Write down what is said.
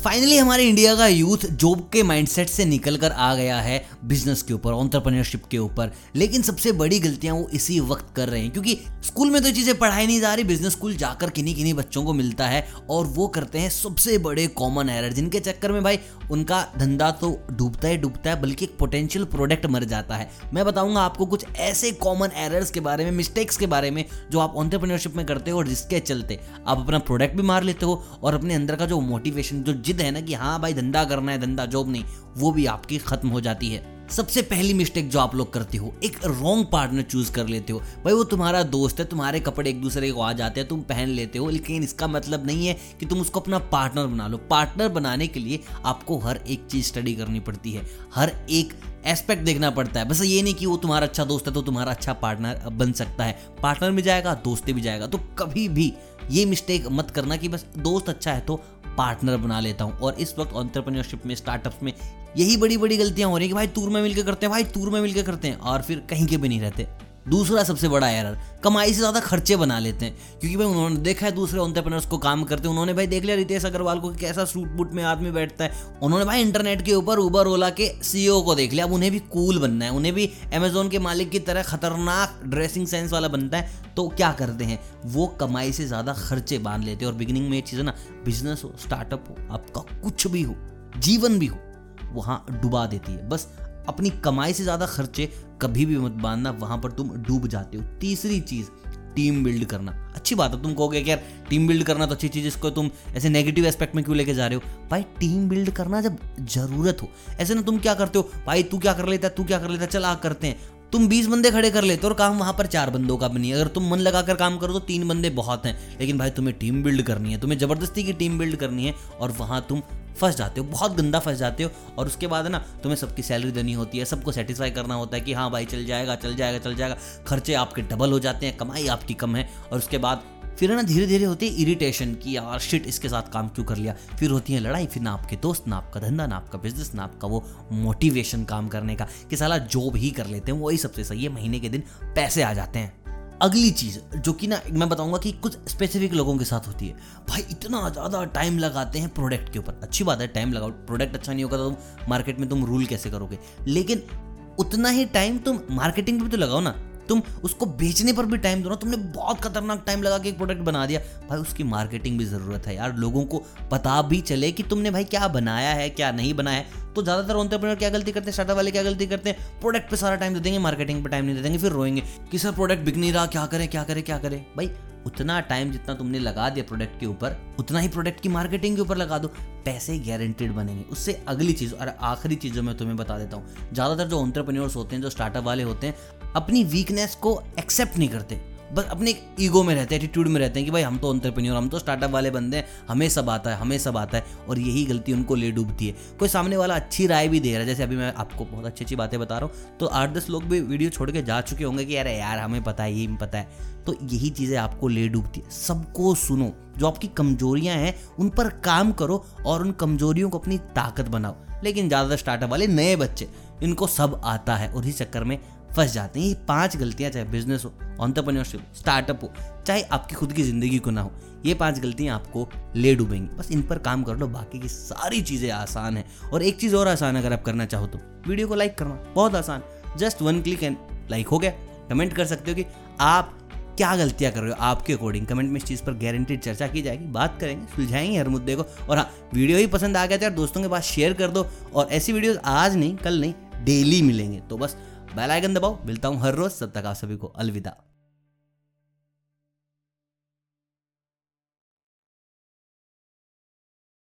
Finally हमारे India का youth job के माइंडसेट से निकल कर आ गया है बिज़नेस के ऊपर ऑन्टरप्रनरशिप के ऊपर। लेकिन सबसे बड़ी गलतियाँ वो इसी वक्त कर रहे हैं, क्योंकि स्कूल में तो चीज़ें पढ़ाई नहीं जा रही बिज़नेस स्कूल जाकर किन्हीं किन्हीं बच्चों को मिलता है और वो करते हैं सबसे बड़े कॉमन एरर जिनके चक्कर में भाई उनका धंधा तो डूबता ही डूबता है, बल्कि एक पोटेंशियल प्रोडक्ट मर जाता है। मैं बताऊँगा आपको कुछ ऐसे कॉमन एरर्स के बारे में मिस्टेक्स के बारे में, जो आप ऑन्टरप्रनरशिप में करते हो और जिसके चलते आप अपना प्रोडक्ट भी मार लेते हो और अपने अंदर का जो मोटिवेशन जो जिद है ना कि हाँ भाई धंधा करना है, धंधा जॉब नहीं, वो भी आपकी खत्म हो जाती है। सबसे पहली मिस्टेक जो आप लोग करते हो, एक रॉन्ग पार्टनर चूज़ कर लेते हो। भाई वो तुम्हारा दोस्त है, तुम्हारे कपड़े एक दूसरे को आ जाते हैं, तुम पहन लेते हो, लेकिन इसका मतलब नहीं है कि तुम उसको अपना पार्टनर बना लो। पार्टनर बनाने के लिए आपको हर एक चीज़ स्टडी करनी पड़ती है। हर एक एस्पेक्ट देखना पड़ता है। बस ये नहीं कि वो तुम्हारा अच्छा दोस्त है तो तुम्हारा अच्छा पार्टनर बन सकता है। पार्टनर भी जाएगा, दोस्त भी जाएगा तो कभी भी ये मिस्टेक मत करना कि बस दोस्त अच्छा है तो पार्टनर बना लेता हूँ। और इस वक्त ऑन्टरप्रन्योरशिप में स्टार्टअप में यही बड़ी बड़ी गलतियाँ हो रही है कि भाई टूर में मिलकर करते हैं, भाई टूर में मिलकर करते हैं और फिर कहीं के भी नहीं रहते। दूसरा सबसे बड़ा एरर कमाई से ज़्यादा खर्चे बना लेते हैं। क्योंकि भाई उन्होंने देखा है, दूसरे ऑन्टरप्रनर्स को काम करते हैं, उन्होंने भाई देख लिया रितेश अग्रवाल को कैसा सूट बूट में आदमी बैठता है। उन्होंने भाई इंटरनेट के ऊपर उबर ओला के सीईओ को देख लिया। अब उन्हें भी कूल बनना है, उन्हें भी अमेजोन के मालिक की तरह खतरनाक ड्रेसिंग सेंस वाला बनता है। तो क्या करते हैं? वो कमाई से ज़्यादा खर्चे बाँध लेते हैं। और बिगिनिंग में ये चीज़ है ना बिज़नेस हो स्टार्टअप हो, आपका कुछ भी हो, जीवन भी हो, वहाँ डुबा देती है। बस अपनी कमाई से ज़्यादा खर्चे कभी भी मत बांधना, वहाँ पर तुम डूब जाते हो। तीसरी चीज़ टीम बिल्ड करना। अच्छी बात है, तुम कहोगे कि यार टीम बिल्ड करना तो अच्छी चीज़ इसको तुम ऐसे नेगेटिव एस्पेक्ट में क्यों लेके जा रहे हो? भाई टीम बिल्ड करना जब ज़रूरत हो, ऐसे ना तुम क्या करते हो, भाई, तू क्या कर लेता है, तू क्या कर लेता है, चल आ करते हैं। तुम बीस बंदे खड़े कर लेते हो और काम वहाँ पर चार बंदों का बनी अगर तुम मन लगाकर काम करो तो तीन बंदे बहुत हैं, लेकिन भाई, तुम्हें टीम बिल्ड करनी है, तुम्हें ज़बरदस्ती की टीम बिल्ड करनी है और वहाँ तुम फंस जाते हो, बहुत गंदा फंस जाते हो और उसके बाद ना, तुम्हें सबकी सैलरी देनी होती है, सबको सेटिस्फाई करना होता है कि हाँ भाई, चल जाएगा चल जाएगा चल जाएगा। खर्चे आपके डबल हो जाते हैं, कमाई आपकी कम है और उसके बाद फिर ना धीरे धीरे होती है इरिटेशन की यार शिट इसके साथ काम क्यों कर लिया? फिर होती है लड़ाई, फिर ना आपके दोस्त, ना आपका धंधा, ना आपका बिज़नेस ना आपका वो मोटिवेशन काम करने का कि साला जॉब ही कर लेते हैं, वही सबसे सही है, महीने के दिन पैसे आ जाते हैं। अगली चीज़, जो कि ना, मैं बताऊँगा कि कुछ स्पेसिफिक लोगों के साथ होती है। भाई, इतना ज़्यादा टाइम लगाते हैं प्रोडक्ट के ऊपर। अच्छी बात है टाइम लगाओ। प्रोडक्ट अच्छा नहीं होगा तो तुम मार्केट में तुम रूल कैसे करोगे? लेकिन उतना ही टाइम तुम मार्केटिंग में भी तो लगाओ ना। तुम उसको बेचने पर भी टाइम दो ना, तुमने बहुत खतरनाक टाइम लगा के एक प्रोडक्ट बना दिया। भाई, उसकी मार्केटिंग भी ज़रूरत है यार। लोगों को पता भी चले कि तुमने भाई क्या बनाया है, क्या नहीं बनाया है। तो ज़्यादातर ऑन्टरप्रेनर क्या गलती करते हैं? स्टार्टअप वाले क्या गलती करते हैं? प्रोडक्ट पे सारा टाइम दे देंगे मार्केटिंग पे टाइम नहीं दे देंगे, फिर रोएँगे कि सर प्रोडक्ट बिक नहीं रहा, क्या करें क्या करें क्या करें? भाई उतना टाइम जितना तुमने लगा दिया प्रोडक्ट के ऊपर, उतना ही प्रोडक्ट की मार्केटिंग के ऊपर लगा दो। पैसे गारंटेड बनेंगे। उससे अगली चीज़, और आखिरी चीज़ जो मैं तुम्हें बता देता हूँ। ज़्यादातर जो ऑन्टरप्रन्योर्स होते हैं, जो स्टार्टअप वाले होते हैं, अपनी वीकनेस को एक्सेप्ट नहीं करते। बस अपने ईगो में रहते हैं एटीट्यूड में रहते हैं कि भाई हम तो अंतरप्रेन्योर हम तो स्टार्टअप वाले बंदे हैं, हमें सब आता है, हमें सब आता है और यही गलती उनको ले डूबती है। कोई सामने वाला अच्छी राय भी दे रहा है, जैसे अभी मैं आपको बहुत अच्छी अच्छी बातें बता रहा हूँ तो आठ दस लोग भी वीडियो छोड़ के जा चुके होंगे कि यार यार, हमें पता है यही पता है। तो यही चीज़ें आपको ले डूबती है। सबको सुनो, जो आपकी कमजोरियाँ हैं, उन पर काम करो और उन कमजोरियों को अपनी ताकत बनाओ। लेकिन ज़्यादातर स्टार्टअप वाले नए बच्चे, इनको सब आता है और इस चक्कर में फंस जाते हैं। ये पाँच गलतियाँ, चाहे बिज़नेस हो ऑन्टरप्रन्योरशिप स्टार्टअप हो, चाहे आपकी खुद की ज़िंदगी को ना हो, ये पाँच गलतियाँ आपको ले डूबेंगी। बस इन पर काम कर लो, बाकी की सारी चीज़ें आसान है। और एक चीज़ और आसान है अगर आप करना चाहो तो वीडियो को लाइक करना, बहुत आसान। Just one click and like हो गया। कमेंट कर सकते हो कि आप क्या गलतियाँ कर रहे हो, आपके अकॉर्डिंग कमेंट में इस चीज़ पर गारंटीड चर्चा की जाएगी, बात करेंगे, सुलझाएँगे हर मुद्दे को। और हाँ वीडियो ही पसंद आ गया तो यार, दोस्तों के पास शेयर कर दो। और ऐसी वीडियोस आज नहीं, कल नहीं डेली मिलेंगे। तो बस बेल आइकन दबाओ मिलता हूँ हर रोज। तब तक आप सभी को अलविदा।